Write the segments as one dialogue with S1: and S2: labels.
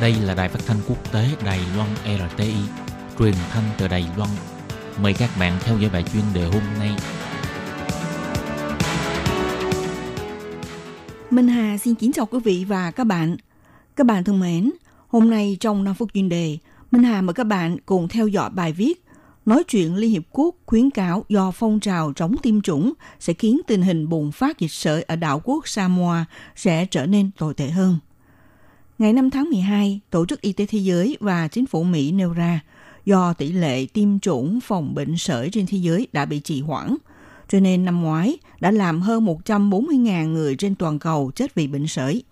S1: Đây là đài phát thanh quốc tế Đài Loan RTI, truyền thanh từ Đài Loan. Mời các bạn theo dõi bài chuyên đề hôm nay.
S2: Minh Hà xin kính chào quý vị và các bạn. Các bạn thân mến, hôm nay trong 5 phút chuyên đề, Minh Hà mời các bạn cùng theo dõi bài viết Nói chuyện Liên Hiệp Quốc khuyến cáo do phong trào chống tiêm chủng sẽ khiến tình hình bùng phát dịch sởi ở đảo quốc Samoa sẽ trở nên tồi tệ hơn. Ngày 5 tháng 12, Tổ chức Y tế Thế giới và chính phủ Mỹ nêu ra do tỷ lệ tiêm chủng phòng bệnh sởi trên thế giới đã bị trì hoãn, cho nên năm ngoái đã làm hơn 140.000 người trên toàn cầu chết vì bệnh sởi.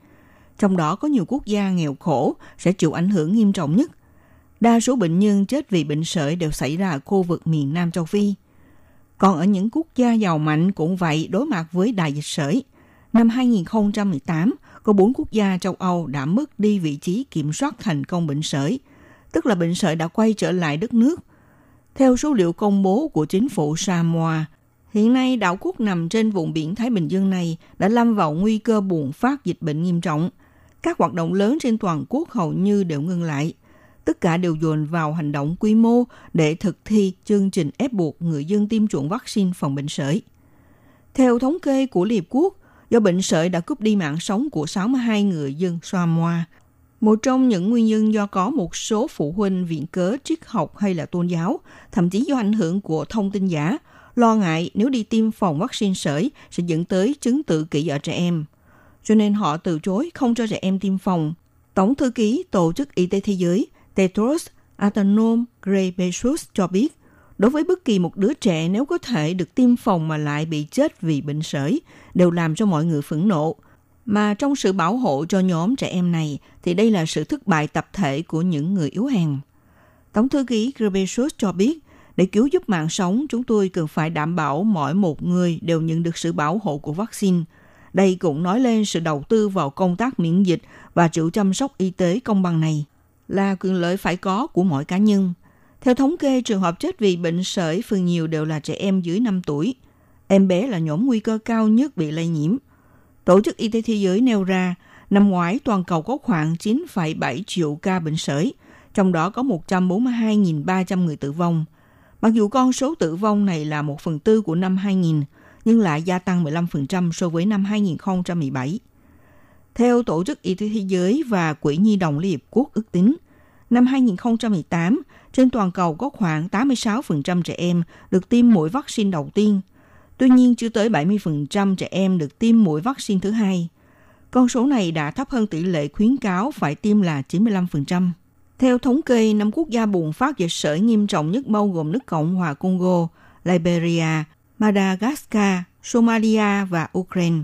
S2: Trong đó có nhiều quốc gia nghèo khổ sẽ chịu ảnh hưởng nghiêm trọng nhất. Đa số bệnh nhân chết vì bệnh sởi đều xảy ra ở khu vực miền Nam châu Phi. Còn ở những quốc gia giàu mạnh cũng vậy đối mặt với đại dịch sởi. Năm 2018, có bốn quốc gia châu Âu đã mất đi vị trí kiểm soát thành công bệnh sởi, tức là bệnh sởi đã quay trở lại đất nước. Theo số liệu công bố của chính phủ Samoa, hiện nay đảo quốc nằm trên vùng biển Thái Bình Dương này đã lâm vào nguy cơ bùng phát dịch bệnh nghiêm trọng. Các hoạt động lớn trên toàn quốc hầu như đều ngưng lại. Tất cả đều dồn vào hành động quy mô để thực thi chương trình ép buộc người dân tiêm chủng vaccine phòng bệnh sởi. Theo thống kê của Liên Hợp Quốc, do bệnh sởi đã cướp đi mạng sống của 62 người dân Samoa. Một trong những nguyên nhân do có một số phụ huynh viện cớ triết học hay là tôn giáo, thậm chí do ảnh hưởng của thông tin giả, lo ngại nếu đi tiêm phòng vaccine sởi sẽ dẫn tới chứng tự kỷ ở trẻ em. Cho nên họ từ chối không cho trẻ em tiêm phòng. Tổng thư ký Tổ chức Y tế Thế giới Tedros Adhanom Ghebreyesus cho biết, đối với bất kỳ một đứa trẻ nếu có thể được tiêm phòng mà lại bị chết vì bệnh sởi đều làm cho mọi người phẫn nộ. Mà trong sự bảo hộ cho nhóm trẻ em này thì đây là sự thất bại tập thể của những người yếu hèn. Tổng thư ký Ghebreyesus cho biết, để cứu giúp mạng sống, chúng tôi cần phải đảm bảo mỗi một người đều nhận được sự bảo hộ của vaccine. Đây cũng nói lên sự đầu tư vào công tác miễn dịch và chịu chăm sóc y tế công bằng này là quyền lợi phải có của mỗi cá nhân. Theo thống kê, trường hợp chết vì bệnh sởi phần nhiều đều là trẻ em dưới 5 tuổi. Em bé là nhóm nguy cơ cao nhất bị lây nhiễm. Tổ chức Y tế Thế giới nêu ra, năm ngoái toàn cầu có khoảng 9,7 triệu ca bệnh sởi, trong đó có 142.300 người tử vong. Mặc dù con số tử vong này là một phần tư của năm 2000, nhưng lại gia tăng 15% so với năm 2017. Theo Tổ chức Y tế Thế giới và Quỹ Nhi đồng Liên Hiệp Quốc ước tính, năm 2018, trên toàn cầu có khoảng 86% trẻ em được tiêm mũi vaccine đầu tiên. Tuy nhiên, chưa tới 70% trẻ em được tiêm mũi vaccine thứ hai. Con số này đã thấp hơn tỷ lệ khuyến cáo phải tiêm là 95%. Theo thống kê, năm quốc gia bùng phát dịch sởi nghiêm trọng nhất bao gồm nước Cộng hòa Congo, Liberia, Madagascar, Somalia và Ukraine.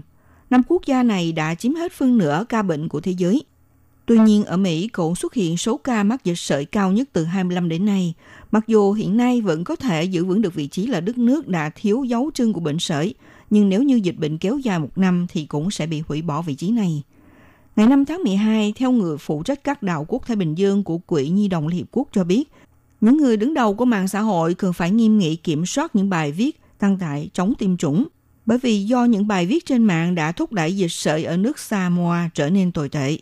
S2: Năm quốc gia này đã chiếm hết phân nửa ca bệnh của thế giới. Tuy nhiên, ở Mỹ cũng xuất hiện số ca mắc dịch sởi cao nhất từ 25 đến nay, mặc dù hiện nay vẫn có thể giữ vững được vị trí là đất nước đã thiếu dấu chân của bệnh sởi, nhưng nếu như dịch bệnh kéo dài một năm thì cũng sẽ bị hủy bỏ vị trí này. Ngày 5 tháng 12, theo người phụ trách các đạo quốc Thái Bình Dương của Quỹ Nhi đồng Liên Hiệp Quốc cho biết, những người đứng đầu của mạng xã hội cần phải nghiêm nghị kiểm soát những bài viết tăng tải chống tiêm chủng, bởi vì do những bài viết trên mạng đã thúc đẩy dịch sởi ở nước Samoa trở nên tồi tệ.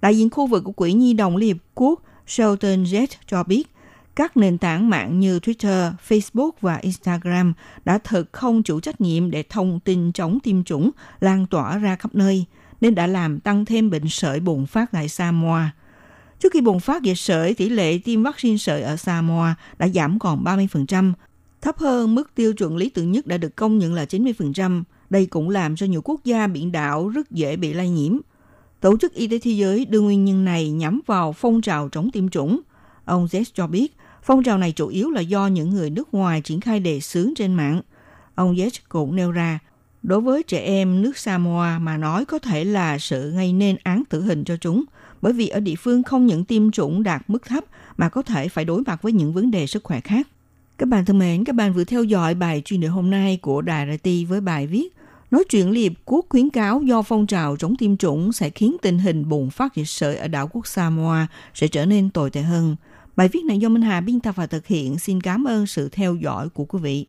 S2: Đại diện khu vực của Quỹ Nhi đồng Liên Hợp Quốc Shelton Jet cho biết, các nền tảng mạng như Twitter, Facebook và Instagram đã thực không chủ trách nhiệm để thông tin chống tiêm chủng lan tỏa ra khắp nơi, nên đã làm tăng thêm bệnh sởi bùng phát tại Samoa. Trước khi bùng phát dịch sởi, tỷ lệ tiêm vaccine sởi ở Samoa đã giảm còn 30%, thấp hơn mức tiêu chuẩn lý tưởng nhất đã được công nhận là 90%. Đây cũng làm cho nhiều quốc gia biển đảo rất dễ bị lây nhiễm. Tổ chức Y tế Thế giới đưa nguyên nhân này nhắm vào phong trào chống tiêm chủng. Ông Zed cho biết, phong trào này chủ yếu là do những người nước ngoài triển khai đề xướng trên mạng. Ông Zed cũng nêu ra, đối với trẻ em nước Samoa mà nói có thể là sự gây nên án tử hình cho chúng, bởi vì ở địa phương không những tiêm chủng đạt mức thấp mà có thể phải đối mặt với những vấn đề sức khỏe khác. Các bạn thân mến, các bạn vừa theo dõi bài chuyên đề hôm nay của Đài RT với bài viết Nói chuyện Liên Quốc khuyến cáo do phong trào chống tiêm chủng sẽ khiến tình hình bùng phát dịch sởi ở đảo quốc Samoa sẽ trở nên tồi tệ hơn. Bài viết này do Minh Hà biên tập và thực hiện. Xin cảm ơn sự theo dõi của quý vị.